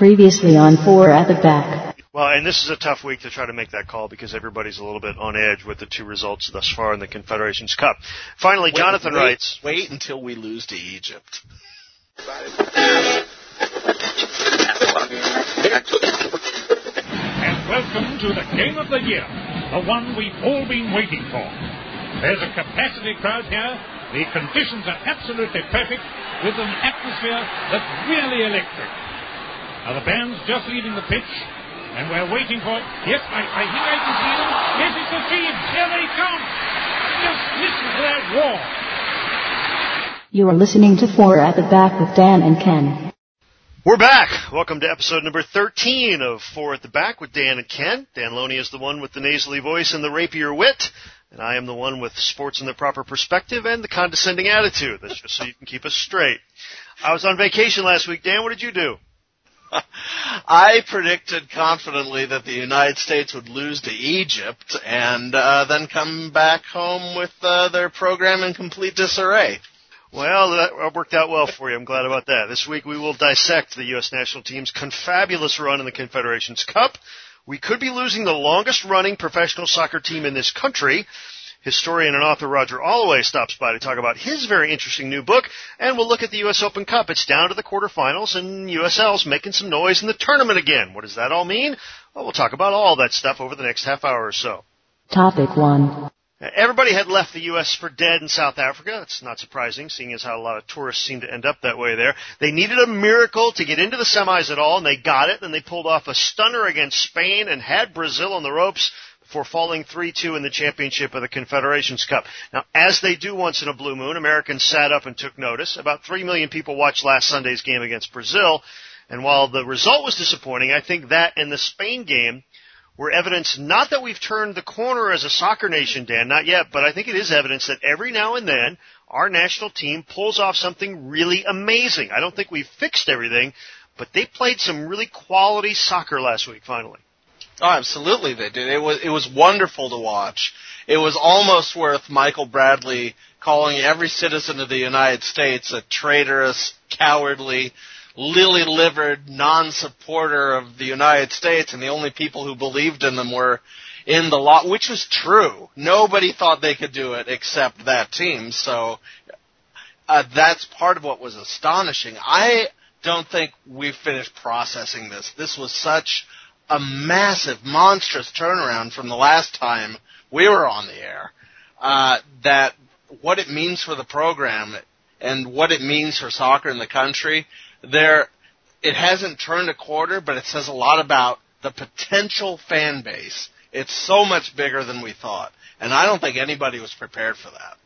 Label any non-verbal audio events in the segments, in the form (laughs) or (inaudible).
Previously on Four at the Back. Well, and this is a tough week to try to make that call because everybody's a little bit on edge with the two results thus far in the Confederations Cup. Finally, Wait, Jonathan wait, writes. Wait until we lose to Egypt. And welcome to the game of the year, the one we've all been waiting for. There's a capacity crowd here. The conditions are absolutely perfect with an atmosphere that's really electric. Now the band's just leaving the pitch, and we're waiting for it. Yes, I, I think I can see them. Yes, it's the team. Here they come. Just listen to that roar. You are listening to Four at the Back with Dan and Ken. We're back. Welcome to episode number 13 of Four at the Back with Dan and Ken. Dan Loney is the one with the nasally voice and the rapier wit, and I am the one with sports in the proper perspective and the condescending attitude. That's just so you can keep us straight. I was on vacation last week. Dan, what did you do? I predicted confidently that the United States would lose to Egypt and uh, then come back home with uh, their program in complete disarray. Well, that worked out well for you. I'm glad about that. This week we will dissect the U.S. national team's confabulous run in the Confederations Cup. We could be losing the longest running professional soccer team in this country. Historian and author Roger Allaway stops by to talk about his very interesting new book, and we'll look at the U.S. Open Cup. It's down to the quarterfinals, and USL's making some noise in the tournament again. What does that all mean? Well, we'll talk about all that stuff over the next half hour or so. Topic 1. Everybody had left the U.S. for dead in South Africa. That's not surprising, seeing as how a lot of tourists seem to end up that way there. They needed a miracle to get into the semis at all, and they got it. And they pulled off a stunner against Spain and had Brazil on the ropes before falling 3-2 in the championship of the Confederations Cup. Now, as they do once in a blue moon, Americans sat up and took notice. About 3 million people watched last Sunday's game against Brazil. And while the result was disappointing, I think that and the Spain game were evidence not that we've turned the corner as a soccer nation, Dan, not yet, but I think it is evidence that every now and then our national team pulls off something really amazing. I don't think we've fixed everything, but they played some really quality soccer last week finally. Oh, absolutely they did. It was it was wonderful to watch. It was almost worth Michael Bradley calling every citizen of the United States a traitorous, cowardly, lily-livered non-supporter of the United States, and the only people who believed in them were in the lot, which was true. Nobody thought they could do it except that team. So uh, that's part of what was astonishing. I don't think we've finished processing this. This was such a massive, monstrous turnaround from the last time we were on the air. Uh, that what it means for the program and what it means for soccer in the country, there, it hasn't turned a quarter, but it says a lot about the potential fan base. It's so much bigger than we thought, and I don't think anybody was prepared for that.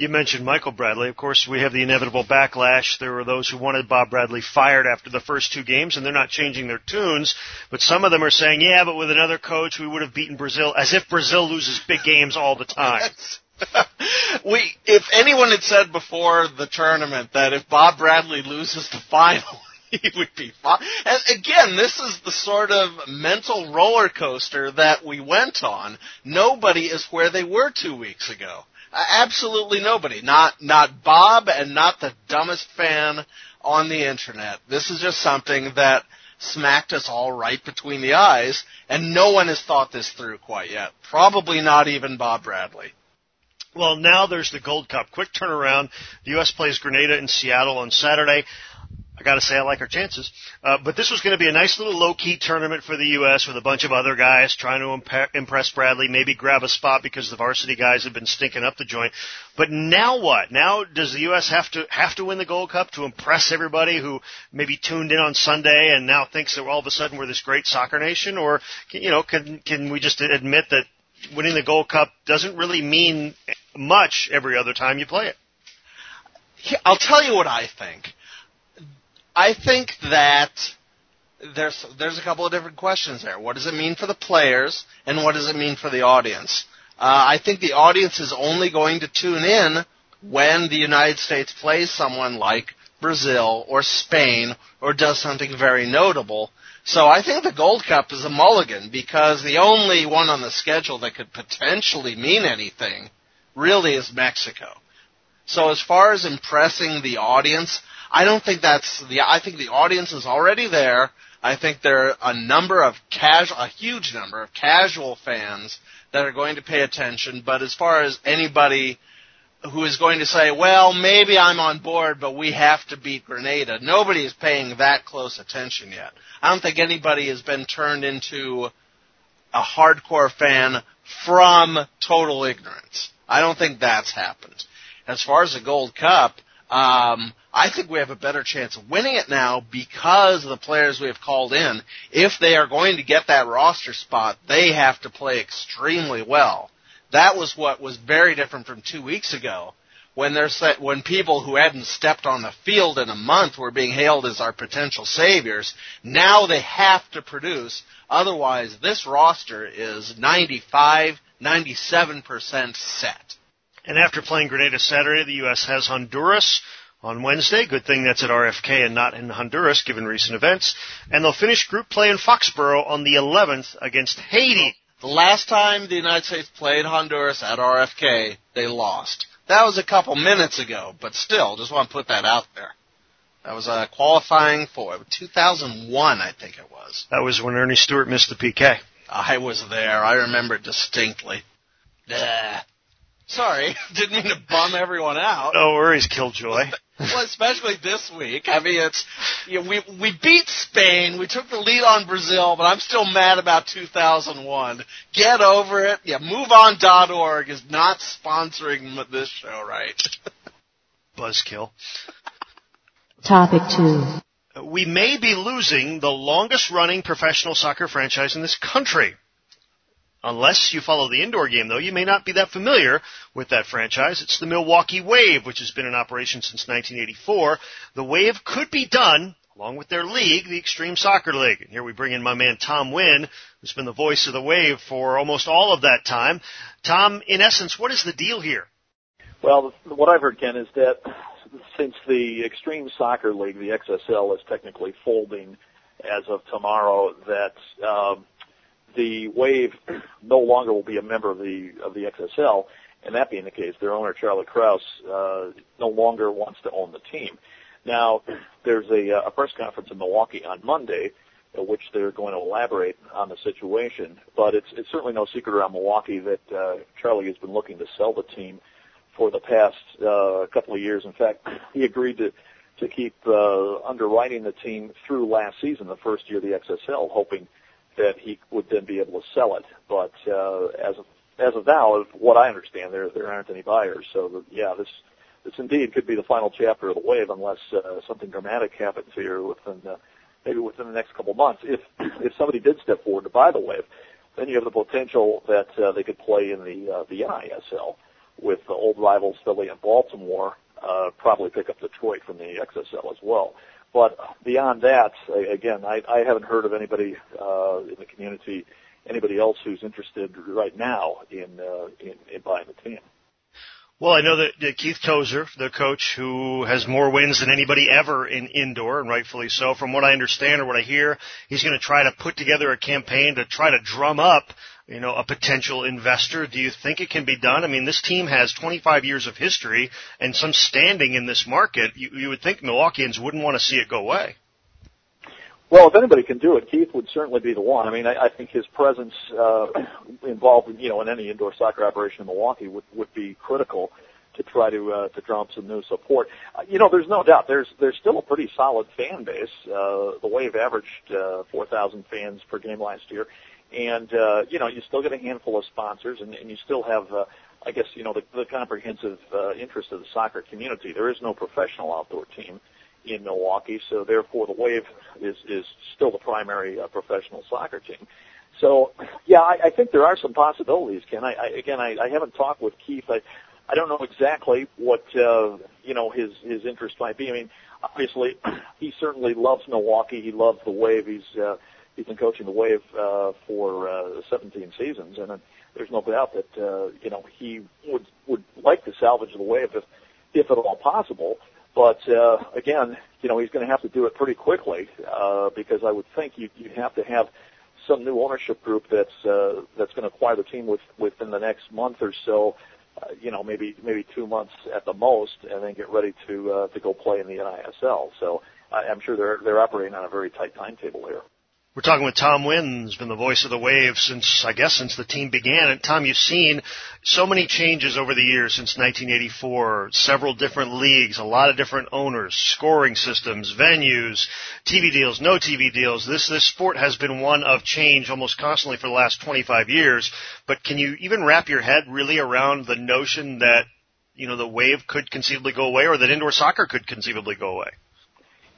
You mentioned Michael Bradley. Of course, we have the inevitable backlash. There were those who wanted Bob Bradley fired after the first two games, and they're not changing their tunes. But some of them are saying, yeah, but with another coach, we would have beaten Brazil, as if Brazil loses big games all the time. (laughs) we, if anyone had said before the tournament that if Bob Bradley loses the final, (laughs) he would be fine. And again, this is the sort of mental roller coaster that we went on. Nobody is where they were two weeks ago. Uh, absolutely nobody. Not not Bob and not the dumbest fan on the internet. This is just something that smacked us all right between the eyes, and no one has thought this through quite yet. Probably not even Bob Bradley. Well, now there's the Gold Cup. Quick turnaround. The U.S. plays Grenada in Seattle on Saturday. I got to say, I like our chances. Uh, but this was going to be a nice little low-key tournament for the U.S. with a bunch of other guys trying to imp- impress Bradley, maybe grab a spot because the varsity guys have been stinking up the joint. But now what? Now does the U.S. have to have to win the Gold Cup to impress everybody who maybe tuned in on Sunday and now thinks that all of a sudden we're this great soccer nation? Or you know, can can we just admit that winning the Gold Cup doesn't really mean much every other time you play it? I'll tell you what I think. I think that there's there's a couple of different questions there. What does it mean for the players, and what does it mean for the audience? Uh, I think the audience is only going to tune in when the United States plays someone like Brazil or Spain or does something very notable. So I think the Gold Cup is a mulligan because the only one on the schedule that could potentially mean anything really is Mexico. So as far as impressing the audience, I don't think that's the. I think the audience is already there. I think there are a number of casual, a huge number of casual fans that are going to pay attention. But as far as anybody who is going to say, well, maybe I'm on board, but we have to beat Grenada. Nobody is paying that close attention yet. I don't think anybody has been turned into a hardcore fan from total ignorance. I don't think that's happened. As far as the Gold Cup, um, I think we have a better chance of winning it now because of the players we have called in. If they are going to get that roster spot, they have to play extremely well. That was what was very different from two weeks ago when there's when people who hadn't stepped on the field in a month were being hailed as our potential saviors. Now they have to produce, otherwise this roster is 95, 97% set. And after playing Grenada Saturday, the U.S. has Honduras on Wednesday. Good thing that's at RFK and not in Honduras, given recent events. And they'll finish group play in Foxborough on the 11th against Haiti. The last time the United States played Honduras at RFK, they lost. That was a couple minutes ago, but still, just want to put that out there. That was uh, qualifying for 2001, I think it was. That was when Earnie Stewart missed the PK. I was there. I remember it distinctly. Ugh. Sorry, (laughs) didn't mean to bum everyone out. No worries, Killjoy. (laughs) well, especially this week. I mean, it's you know, we we beat Spain. We took the lead on Brazil, but I'm still mad about 2001. Get over it. Yeah, MoveOn.org is not sponsoring this show, right? (laughs) Buzzkill. Topic 2. We may be losing the longest running professional soccer franchise in this country. Unless you follow the indoor game, though, you may not be that familiar with that franchise. It's the Milwaukee Wave, which has been in operation since 1984. The Wave could be done along with their league, the Extreme Soccer League. And here we bring in my man Tom Wynn, who's been the voice of the Wave for almost all of that time. Tom, in essence, what is the deal here? Well, what I've heard, Ken, is that since the Extreme Soccer League, the XSL, is technically folding as of tomorrow, that um, the Wave no longer will be a member of the of the XSL, and that being the case, their owner Charlie Kraus uh, no longer wants to own the team. Now, there's a, uh, a press conference in Milwaukee on Monday, in which they're going to elaborate on the situation. But it's it's certainly no secret around Milwaukee that uh, Charlie has been looking to sell the team for the past uh, couple of years. In fact, he agreed to to keep uh, underwriting the team through last season, the first year of the XSL, hoping that he then be able to sell it. But uh, as of as of now, of what I understand, there there aren't any buyers. So the, yeah, this this indeed could be the final chapter of the wave, unless uh, something dramatic happens here within uh, maybe within the next couple months. If if somebody did step forward to buy the wave, then you have the potential that uh, they could play in the uh, the NISL with the old rivals Philly and Baltimore. Uh, probably pick up Detroit from the XSL as well. But beyond that, again, I, I haven't heard of anybody uh, in the community, anybody else who's interested right now in, uh, in, in buying the team. Well, I know that, Keith Tozer, the coach who has more wins than anybody ever in indoor, and rightfully so, from what I understand or what I hear, he's going to try to put together a campaign to try to drum up you know, a potential investor. Do you think it can be done? I mean, this team has 25 years of history and some standing in this market. You, you would think Milwaukeeans wouldn't want to see it go away. Well, if anybody can do it, Keith would certainly be the one. I mean, I, I think his presence uh, (clears throat) involved, in, you know, in any indoor soccer operation in Milwaukee would would be critical to try to uh, to drum some new support. Uh, you know, there's no doubt there's there's still a pretty solid fan base. Uh, the Wave averaged uh, 4,000 fans per game last year, and uh, you know you still get a handful of sponsors, and, and you still have, uh, I guess, you know, the, the comprehensive uh, interest of the soccer community. There is no professional outdoor team in Milwaukee, so therefore the Wave is is still the primary uh, professional soccer team. So, yeah, I, I think there are some possibilities. Ken, I, I again, I, I haven't talked with Keith. I I don't know exactly what uh, you know his his interest might be. I mean, obviously, (clears throat) he certainly loves Milwaukee. He loves the Wave. He's uh, he's been coaching the Wave uh, for uh, 17 seasons, and uh, there's no doubt that uh, you know he would would like to salvage the Wave if if at all possible. But uh, again, you know he's going to have to do it pretty quickly uh, because I would think you you have to have some new ownership group that's uh, that's going to acquire the team with, within the next month or so uh, you know, maybe maybe two months at the most, and then get ready to uh, to go play in the NISL. So I, I'm sure they're they're operating on a very tight timetable here. We're talking with Tom Wynn, who's been the voice of the Wave since, I guess, since the team began. And Tom, you've seen so many changes over the years since 1984. Several different leagues, a lot of different owners, scoring systems, venues, TV deals, no TV deals. This this sport has been one of change almost constantly for the last 25 years. But can you even wrap your head really around the notion that you know the Wave could conceivably go away, or that indoor soccer could conceivably go away?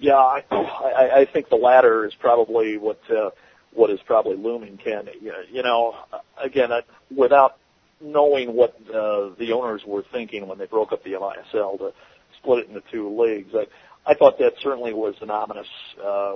Yeah, I, I, I think the latter is probably what uh, what is probably looming, Ken. You know, again, I, without knowing what uh, the owners were thinking when they broke up the NISL to split it into two leagues, I, I thought that certainly was an ominous uh,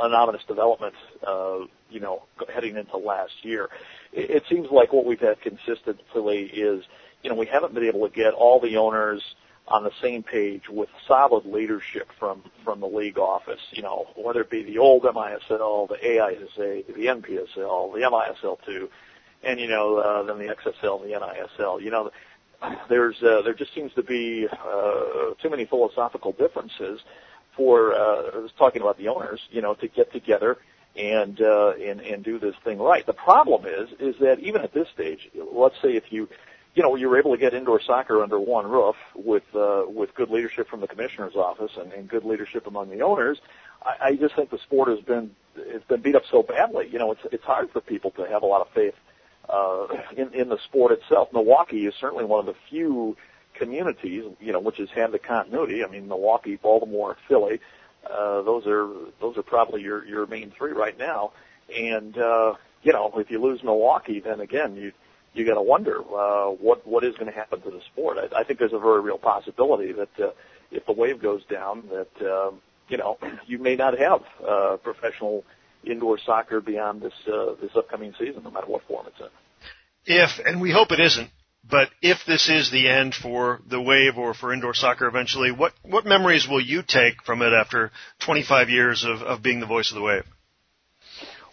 an ominous development. Uh, you know, heading into last year, it, it seems like what we've had consistently is, you know, we haven't been able to get all the owners on the same page with solid leadership from from the league office. You know, whether it be the old MISL, the AISA, the NPSL, the MISL two, and you know uh, then the XSL the NISL. You know, there's uh, there just seems to be uh, too many philosophical differences for uh, I was talking about the owners. You know, to get together and uh, and and do this thing right. The problem is is that even at this stage, let's say if you you know, you were able to get indoor soccer under one roof with uh, with good leadership from the commissioner's office and, and good leadership among the owners. I, I just think the sport has been it's been beat up so badly. You know, it's it's hard for people to have a lot of faith uh, in in the sport itself. Milwaukee is certainly one of the few communities, you know, which has had the continuity. I mean, Milwaukee, Baltimore, Philly, uh, those are those are probably your your main three right now. And uh, you know, if you lose Milwaukee, then again, you you got to wonder uh, what what is going to happen to the sport. I, I think there's a very real possibility that uh, if the wave goes down, that uh, you know (clears throat) you may not have uh, professional indoor soccer beyond this uh, this upcoming season, no matter what form it's in. If and we hope it isn't, but if this is the end for the wave or for indoor soccer eventually, what what memories will you take from it after 25 years of, of being the voice of the wave?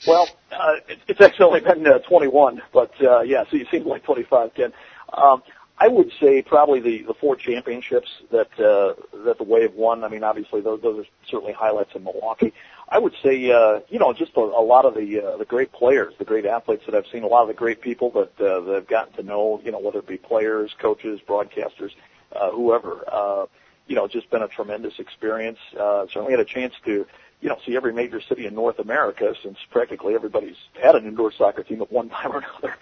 Well, uh, it, it's actually been uh, 21, but uh, yeah, so you seem like 25, Ken. Um, I would say probably the the four championships that uh, that the Wave won. I mean, obviously those those are certainly highlights in Milwaukee. I would say, uh, you know, just a, a lot of the uh, the great players, the great athletes that I've seen, a lot of the great people that uh, that I've gotten to know. You know, whether it be players, coaches, broadcasters, uh, whoever. Uh, you know, just been a tremendous experience. Uh, certainly had a chance to you know, see every major city in North America since practically everybody's had an indoor soccer team at one (laughs) time or another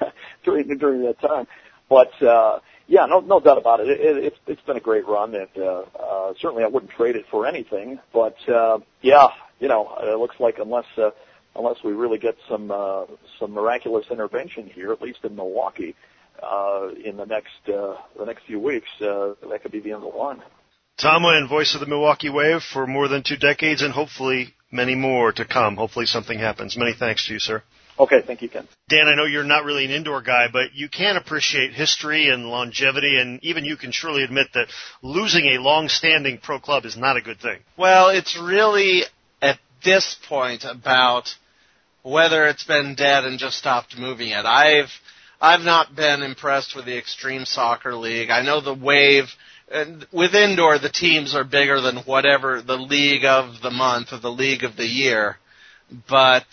(laughs) during during that time. But uh, yeah, no no doubt about it. it, it it's it's been a great run, and uh, uh, certainly I wouldn't trade it for anything. But uh, yeah, you know, it looks like unless uh, unless we really get some uh, some miraculous intervention here, at least in Milwaukee, uh, in the next uh, the next few weeks, uh, that could be the end of the line. Tom Wynn, voice of the Milwaukee Wave for more than two decades and hopefully many more to come. Hopefully something happens. Many thanks to you, sir. Okay, thank you, Ken. Dan, I know you're not really an indoor guy, but you can appreciate history and longevity, and even you can surely admit that losing a long-standing pro club is not a good thing. Well, it's really at this point about whether it's been dead and just stopped moving it. I've I've not been impressed with the Extreme Soccer League. I know the Wave and with indoor, the teams are bigger than whatever the league of the month or the league of the year. But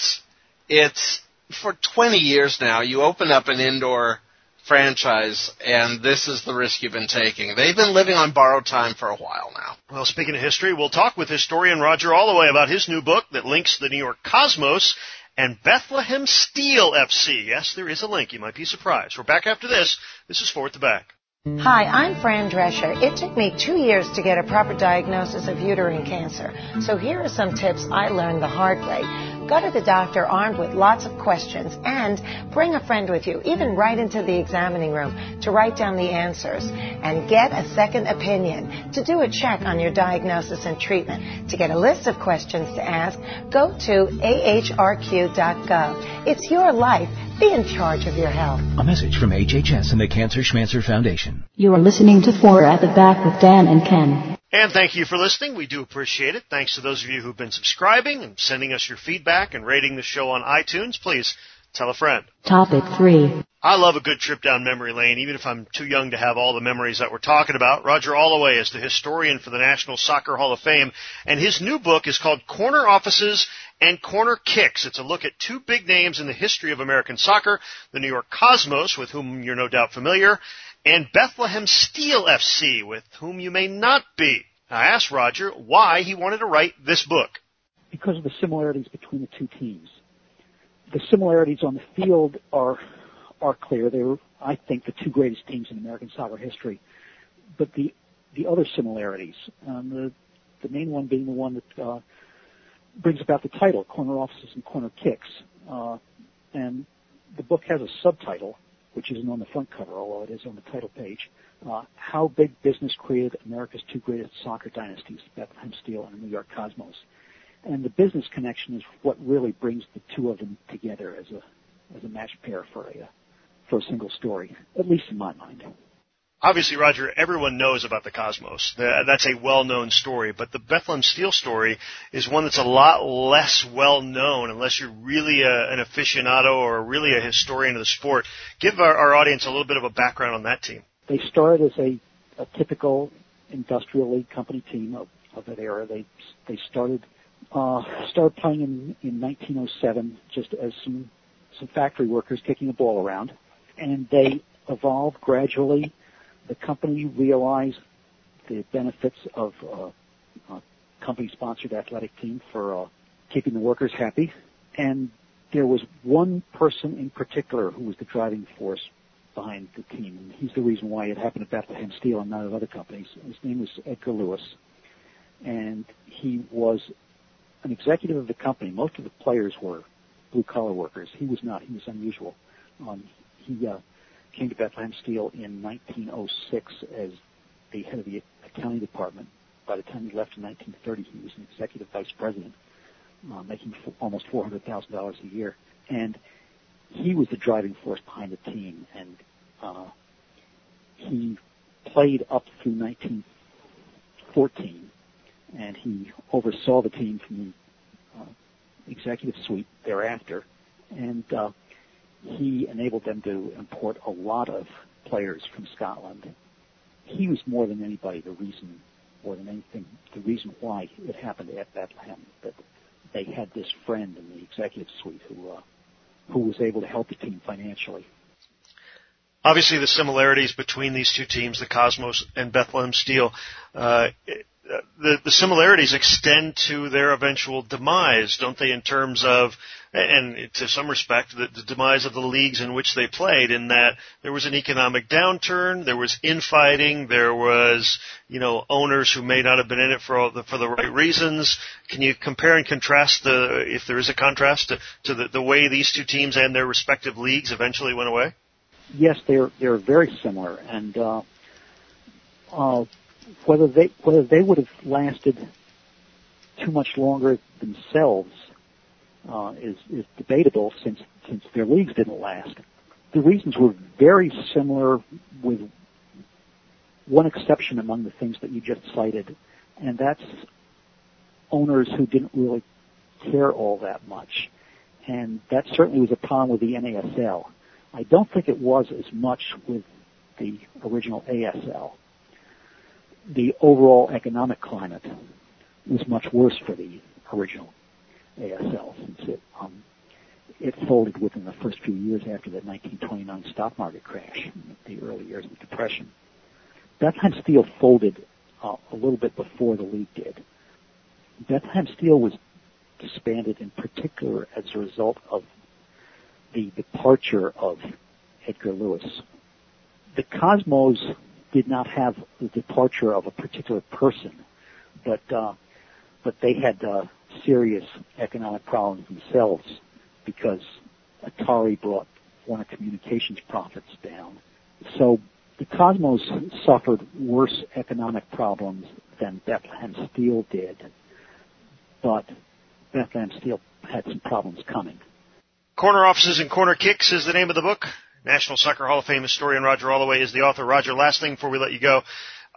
it's for 20 years now. You open up an indoor franchise, and this is the risk you've been taking. They've been living on borrowed time for a while now. Well, speaking of history, we'll talk with historian Roger Allaway about his new book that links the New York Cosmos and Bethlehem Steel FC. Yes, there is a link. You might be surprised. We're back after this. This is Four at the Back. Hi, I'm Fran Drescher. It took me two years to get a proper diagnosis of uterine cancer. So here are some tips I learned the hard way. Go to the doctor armed with lots of questions and bring a friend with you, even right into the examining room to write down the answers. And get a second opinion to do a check on your diagnosis and treatment. To get a list of questions to ask, go to ahrq.gov. It's your life. Be in charge of your health. A message from HHS and the Cancer Schmancer Foundation. You are listening to Four at the Back with Dan and Ken. And thank you for listening. We do appreciate it. Thanks to those of you who've been subscribing and sending us your feedback and rating the show on iTunes. Please Tell a friend. Topic 3. I love a good trip down memory lane, even if I'm too young to have all the memories that we're talking about. Roger Allaway is the historian for the National Soccer Hall of Fame, and his new book is called Corner Offices and Corner Kicks. It's a look at two big names in the history of American soccer, the New York Cosmos, with whom you're no doubt familiar, and Bethlehem Steel FC, with whom you may not be. I asked Roger why he wanted to write this book. Because of the similarities between the two teams. The similarities on the field are are clear. They were, I think, the two greatest teams in American soccer history. But the the other similarities, um, the the main one being the one that uh, brings about the title, corner offices and corner kicks. Uh, and the book has a subtitle, which isn't on the front cover, although it is on the title page. Uh, how big business created America's two greatest soccer dynasties, Bethlehem Steel and the New York Cosmos. And the business connection is what really brings the two of them together as a as a match pair for a for a single story, at least in my mind. Obviously, Roger, everyone knows about the Cosmos. That's a well-known story, but the Bethlehem Steel story is one that's a lot less well-known unless you're really a, an aficionado or really a historian of the sport. Give our, our audience a little bit of a background on that team. They started as a, a typical industrial league company team of, of that era. They they started uh, started playing in, in 1907 just as some some factory workers kicking a ball around and they evolved gradually. The company realized the benefits of uh, company-sponsored athletic team for uh, keeping the workers happy, and there was one person in particular who was the driving force behind the team, and he's the reason why it happened at Bethlehem Steel and not at other companies. His name was Edgar Lewis, and he was an executive of the company. Most of the players were blue collar workers. He was not. He was unusual. Um, he uh, came to Bethlehem Steel in 1906 as the head of the accounting department. By the time he left in 1930, he was an executive vice president, uh, making f- almost $400,000 a year. And he was the driving force behind the team. And uh, he played up through 1914, and he oversaw the team from the uh, executive suite thereafter. And uh, he enabled them to import a lot of players from Scotland. He was more than anybody the reason, more than anything, the reason why it happened at Bethlehem. That they had this friend in the executive suite who uh, who was able to help the team financially. Obviously, the similarities between these two teams, the Cosmos and Bethlehem Steel, uh, the, the similarities extend to their eventual demise, don't they, in terms of, and to some respect, the, the demise of the leagues in which they played, in that there was an economic downturn, there was infighting, there was, you know, owners who may not have been in it for all the, for the right reasons. Can you compare and contrast the, if there is a contrast, to, to the, the way these two teams and their respective leagues eventually went away? Yes, they're they're very similar, and uh, uh, whether they whether they would have lasted too much longer themselves uh, is is debatable since since their leagues didn't last. The reasons were very similar, with one exception among the things that you just cited, and that's owners who didn't really care all that much, and that certainly was a problem with the NASL. I don't think it was as much with the original ASL the overall economic climate was much worse for the original ASL since it um, it folded within the first few years after the 1929 stock market crash, the early years of the Depression. Bethlehem Steel folded uh, a little bit before the league did. Bethlehem Steel was disbanded in particular as a result of the departure of Edgar Lewis. The Cosmos did not have the departure of a particular person, but uh, but they had uh, serious economic problems themselves because Atari brought Warner Communications profits down. So the Cosmos suffered worse economic problems than Bethlehem Steel did, but Bethlehem Steel had some problems coming. Corner Offices and Corner Kicks is the name of the book. National Soccer Hall of Fame historian Roger Allaway is the author. Roger, last thing before we let you go.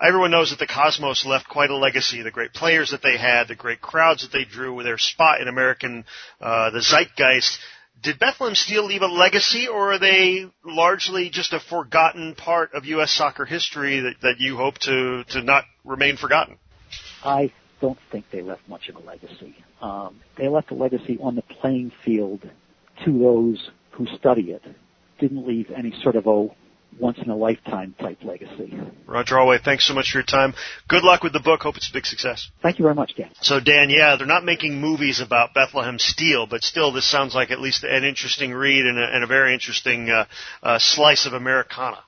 Everyone knows that the Cosmos left quite a legacy. The great players that they had, the great crowds that they drew, with their spot in American, uh, the zeitgeist. did Bethlehem Steel leave a legacy, or are they largely just a forgotten part of U.S. soccer history that, that you hope to, to not remain forgotten? I don't think they left much of a legacy. Um, they left a legacy on the playing field to those who study it. Didn't leave any sort of a once in a lifetime type legacy. Roger Allaway, thanks so much for your time. Good luck with the book. Hope it's a big success. Thank you very much, Dan. So, Dan, yeah, they're not making movies about Bethlehem Steel, but still, this sounds like at least an interesting read and a, and a very interesting uh, uh, slice of Americana.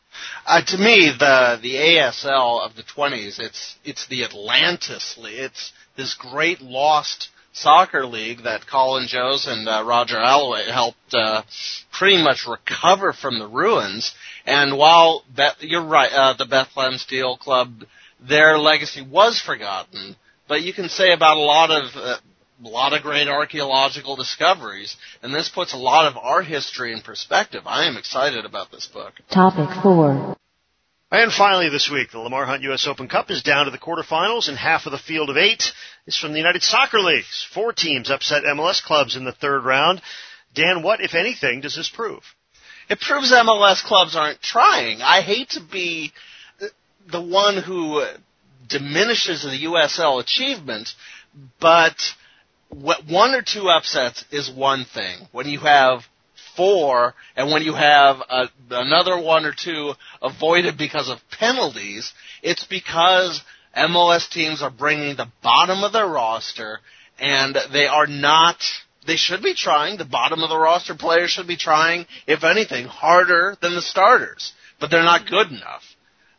Uh, to me, the the ASL of the 20s, it's it's the Atlantis It's this great lost soccer league that Colin Jose and uh, Roger Allaway helped uh, pretty much recover from the ruins. And while you're right, uh, the Bethlehem Steel Club, their legacy was forgotten, but you can say about a lot of uh, a lot of great archaeological discoveries, and this puts a lot of art history in perspective. I am excited about this book. Topic 4. And finally this week, the Lamar Hunt U.S. Open Cup is down to the quarterfinals, and half of the field of eight is from the United Soccer Leagues. Four teams upset MLS clubs in the third round. Dan, what, if anything, does this prove? It proves MLS clubs aren't trying. I hate to be the one who diminishes the USL achievement, but one or two upsets is one thing. When you have four, and when you have a, another one or two avoided because of penalties, it's because MLS teams are bringing the bottom of their roster, and they are not they should be trying. The bottom of the roster players should be trying, if anything, harder than the starters, but they're not good enough.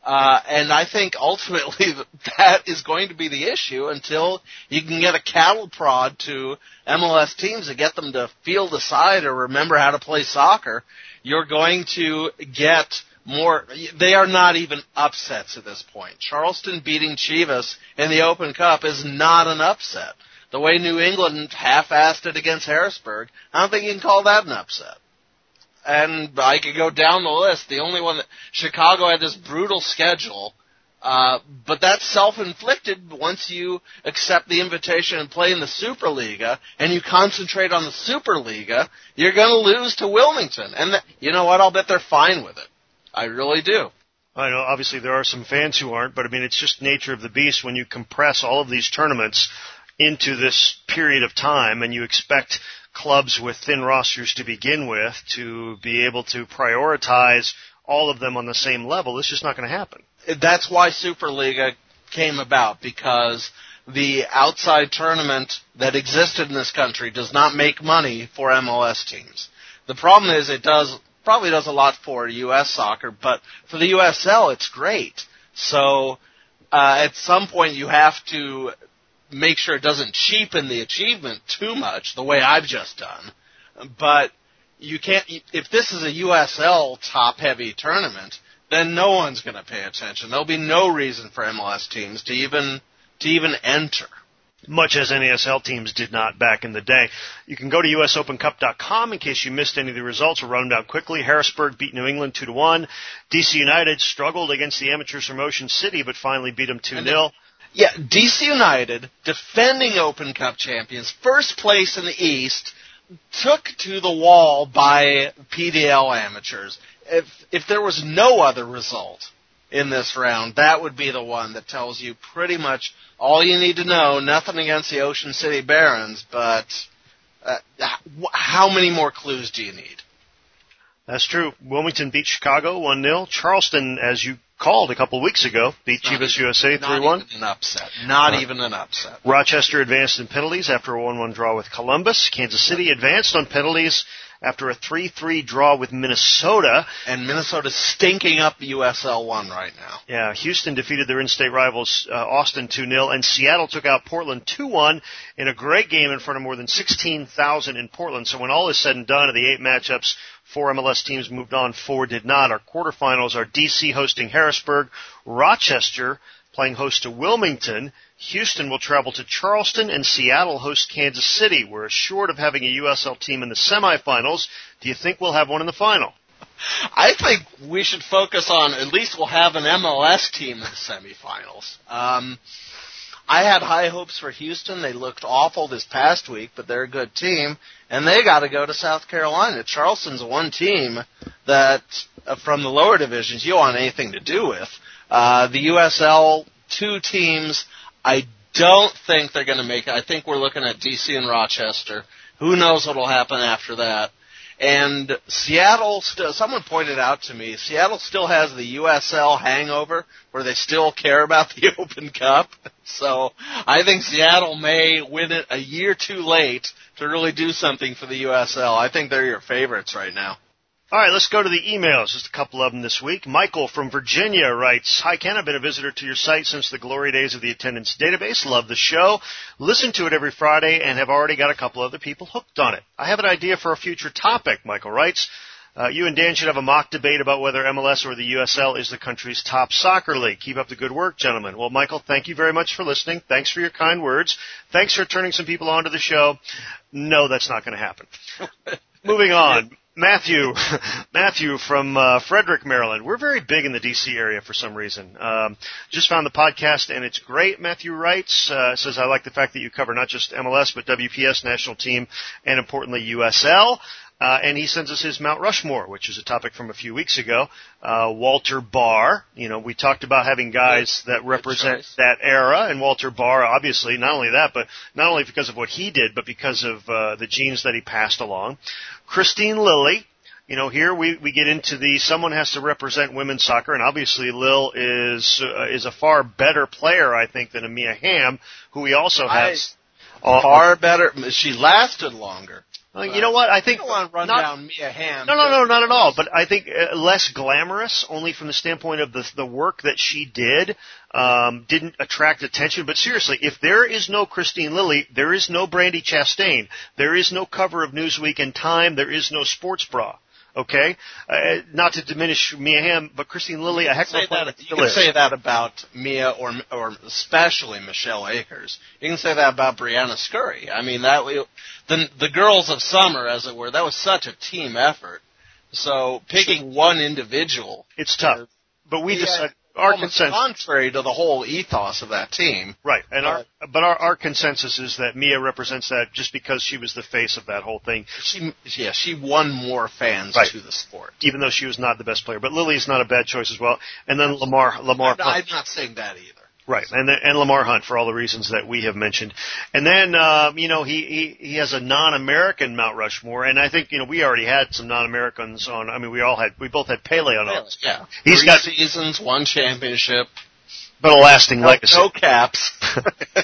Uh, and I think ultimately (laughs) that is going to be the issue until you can get a cattle prod to MLS teams to get them to field a side or remember how to play soccer. You're going to get more. They are not even upsets at this point. Charleston beating Chivas in the Open Cup is not an upset the way New England half-assed it against Harrisburg, I don't think you can call that an upset. And I could go down the list. The only one that Chicago had this brutal schedule, uh, but that's self-inflicted once you accept the invitation and play in the Superliga and you concentrate on the Superliga, you're going to lose to Wilmington. And th- you know what? I'll bet they're fine with it. I really do. I know obviously there are some fans who aren't, but I mean it's just nature of the beast when you compress all of these tournaments into this period of time and you expect clubs with thin rosters to begin with to be able to prioritize all of them on the same level, it's just not going to happen. That's why Superliga came about because the outside tournament that existed in this country does not make money for MLS teams. The problem is it does probably does a lot for U.S. soccer, but for the USL it's great. So uh, at some point you have to make sure it doesn't cheapen the achievement too much, the way I've just done. But you can't. If this is a USL top-heavy tournament, then no one's going to pay attention. There'll be no reason for MLS teams to even to even enter. Much as NASL teams did not back in the day. You can go to USOpenCup.com in case you missed any of the results. We'll run them down quickly. Harrisburg beat New England 2 to 1. DC United struggled against the amateurs from Ocean City, but finally beat them 2 0. Yeah, DC United, defending Open Cup champions, first place in the East, took to the wall by PDL amateurs. If if there was no other result in this round, that would be the one that tells you pretty much all you need to know. Nothing against the Ocean City Barons, but uh, how many more clues do you need? That's true. Wilmington beat Chicago 1-0. Charleston, as you called a couple weeks ago, beat Chivas USA 3-1. an upset. Not right. even an upset. Rochester advanced in penalties after a 1-1 draw with Columbus. Kansas City advanced on penalties after a 3-3 draw with Minnesota. And Minnesota's stinking up the USL one right now. Yeah, Houston defeated their in-state rivals uh, Austin 2-0, and Seattle took out Portland 2-1 in a great game in front of more than 16,000 in Portland. So when all is said and done of the eight matchups, Four MLS teams moved on, four did not. Our quarterfinals are DC hosting Harrisburg, Rochester playing host to Wilmington, Houston will travel to Charleston, and Seattle host Kansas City. We're assured of having a USL team in the semifinals. Do you think we'll have one in the final? I think we should focus on at least we'll have an MLS team in the semifinals. Um, I had high hopes for Houston. They looked awful this past week, but they're a good team, and they got to go to South Carolina. Charleston's one team that, uh, from the lower divisions, you want anything to do with. Uh, the USL, two teams, I don't think they're going to make it. I think we're looking at DC and Rochester. Who knows what will happen after that? And Seattle, still, someone pointed out to me, Seattle still has the USL hangover where they still care about the (laughs) Open Cup. So I think Seattle may win it a year too late to really do something for the USL. I think they're your favorites right now. All right, let's go to the emails. Just a couple of them this week. Michael from Virginia writes, Hi Ken, I've been a visitor to your site since the glory days of the attendance database. Love the show. Listen to it every Friday and have already got a couple other people hooked on it. I have an idea for a future topic, Michael writes. Uh, you and Dan should have a mock debate about whether MLS or the USL is the country's top soccer league. Keep up the good work, gentlemen. Well, Michael, thank you very much for listening. Thanks for your kind words. Thanks for turning some people onto the show. No, that's not going to happen. (laughs) Moving on. Matthew, (laughs) Matthew from uh, Frederick, Maryland. We're very big in the D.C. area for some reason. Um, just found the podcast and it's great. Matthew writes uh, says I like the fact that you cover not just MLS but WPS national team and importantly USL. Uh, and he sends us his Mount Rushmore, which is a topic from a few weeks ago. Uh, Walter Bahr, you know, we talked about having guys that represent that era, and Walter Bahr, obviously, not only that, but not only because of what he did, but because of uh, the genes that he passed along. Kristine Lilly, you know, here we, we get into the someone has to represent women's soccer, and obviously Lil is uh, is a far better player, I think, than Amia Hamm, who we also have. I, far better. She lasted longer. Uh, you know what? I think I don't want to run not, down Mia Hamm. No, no, no, not at all. But I think uh, less glamorous, only from the standpoint of the the work that she did, um, didn't attract attention. But seriously, if there is no Kristine Lilly, there is no Brandi Chastain, there is no cover of Newsweek and Time, there is no sports bra. Okay, uh, not to diminish Mia Hamm, but Kristine Lilly, a heck of a player. You can say that about Mia, or or especially Michelle Akers. You can say that about Briana Scurry. I mean, that we, the the girls of summer, as it were, that was such a team effort. So picking one individual, it's tough. But we Yeah, decided our consensus. contrary to the whole ethos of that team. Right, and our but our, our consensus is that Mia represents that just because she was the face of that whole thing, She, yeah, she won more fans Right. to the sport. even though she was not the best player. But Lilly is not a bad choice as well. And then Lamar Lamar I'm, Hunt. I'm not saying that either. Right, and and Lamar Hunt for all the reasons that we have mentioned, and then um, you know he, he he has a non-American Mount Rushmore, and I think you know we already had some non-Americans on. I mean, we all had we both had Pele on ours, Yeah, He's Three got- seasons, one championship, but a lasting no, legacy. no caps. (laughs)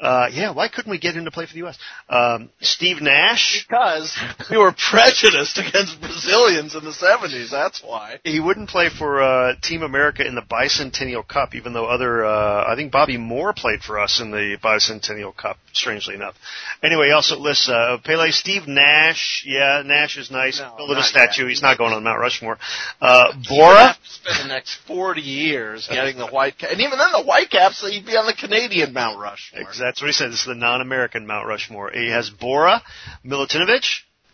uh, yeah, why couldn't we get him to play for the U.S.? Um, Steve Nash, because (laughs) we were prejudiced against Brazilians in the 70s. That's why. he wouldn't play for uh, Team America in the Bicentennial Cup, even though other uh, I think Bobby Moore played for us in the Bicentennial Cup. Strangely enough. Anyway, also lists uh, Pele, Steve Nash. Yeah, Nash is nice. No, Build him a statue. yet. He's not going on Mount Rushmore. Uh, Bora. spend the next 40 years (laughs) getting the white cap. And even then, the white caps, you'd be on the Canadian Mount Rushmore. Ex- That's what he said. This is the non-American Mount Rushmore. He has Bora, Milutinovic.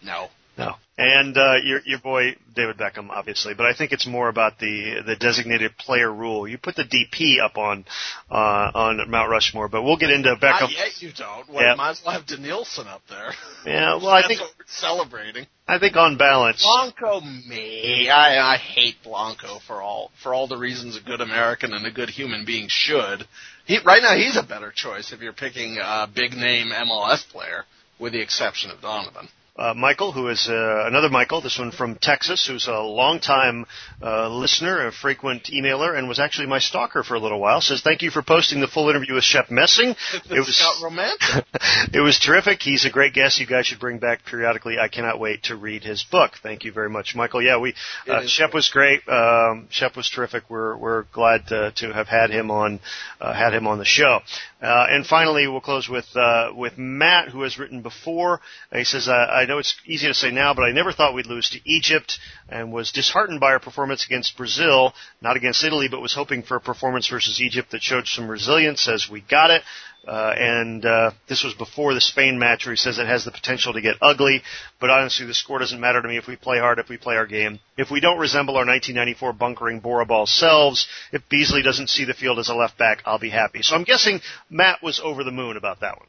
No. No. And uh, your your boy David Beckham, obviously, but I think it's more about the the designated player rule. You put the DP up on uh, on Mount Rushmore, but we'll get into Beckham. Not yet, you don't. Well, Yeah. might as well have Danielson up there. Yeah, well, I think what we're celebrating. I think on balance, Blanco, me. I, I hate Blanco for all for all the reasons a good American and a good human being should. He, right now, he's a better choice if you're picking a big name MLS player, with the exception of Donovan. Uh, Michael, who is uh, another Michael, this one from Texas, who's a longtime uh, listener, a frequent emailer, and was actually my stalker for a little while, says thank you for posting the full interview with Shep Messing. (laughs) It was romantic. (laughs) it was terrific. He's a great guest. You guys should bring back periodically. I cannot wait to read his book. Thank you very much, Michael. Yeah, we uh, Shep was great. Um, Shep was terrific. We're we're glad to, to have had him on uh, had him on the show. Uh, and finally, we'll close with uh, with Matt, who has written before. Uh, he says, uh, "I know it's easy to say now, but I never thought we'd lose to Egypt, and was disheartened by our performance against Brazil, not against Italy, but was hoping for a performance versus Egypt that showed some resilience. As we got it." Uh, and uh, this was before the Spain match where he says it has the potential to get ugly. But honestly, the score doesn't matter to me if we play hard, if we play our game. If we don't resemble our 1994 bunkering Bora ball selves, if Beasley doesn't see the field as a left back, I'll be happy. So I'm guessing Matt was over the moon about that one.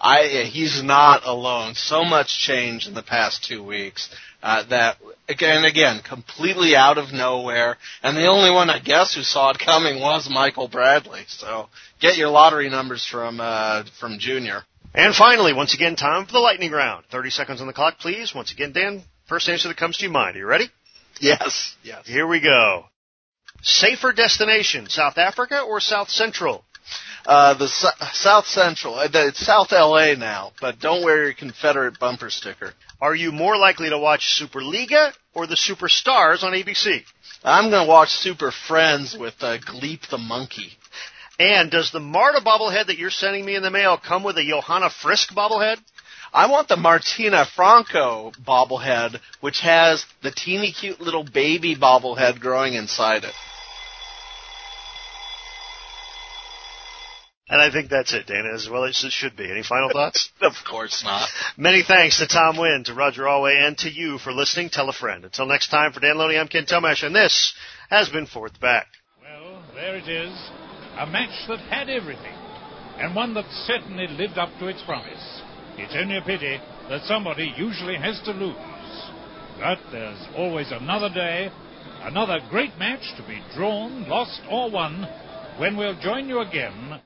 I he's not alone. So much change in the past two weeks uh, that again, again, completely out of nowhere. And the only one I guess who saw it coming was Michael Bradley. So get your lottery numbers from uh, from Junior. And finally, once again, time for the lightning round. Thirty seconds on the clock, please. Once again, Dan, first answer that comes to your mind. Are you ready? Yes. Yes. Here we go. Safer destination, South Africa or South Central? Uh, the South Central. Uh, it's South LA now, but don't wear your Confederate bumper sticker. Are you more likely to watch Superliga or the Superstars on ABC? I'm going to watch Super Friends with uh, Gleek the monkey. And does the Marta bobblehead that you're sending me in the mail come with a Johanna Frisk bobblehead? I want the Martina Franko bobblehead, which has the teeny cute little baby bobblehead growing inside it. And I think that's it, Dana, as well as it should be. Any final thoughts? (laughs) of course not. Many thanks to Tom Wynn, to Roger Allaway, and to you for listening. Tell a friend. Until next time, for Dan Loney, I'm Ken Tomash, and this has been Fourth Back. Well, there it is. A match that had everything, and one that certainly lived up to its promise. It's only a pity that somebody usually has to lose. But there's always another day, another great match to be drawn, lost, or won, when we'll join you again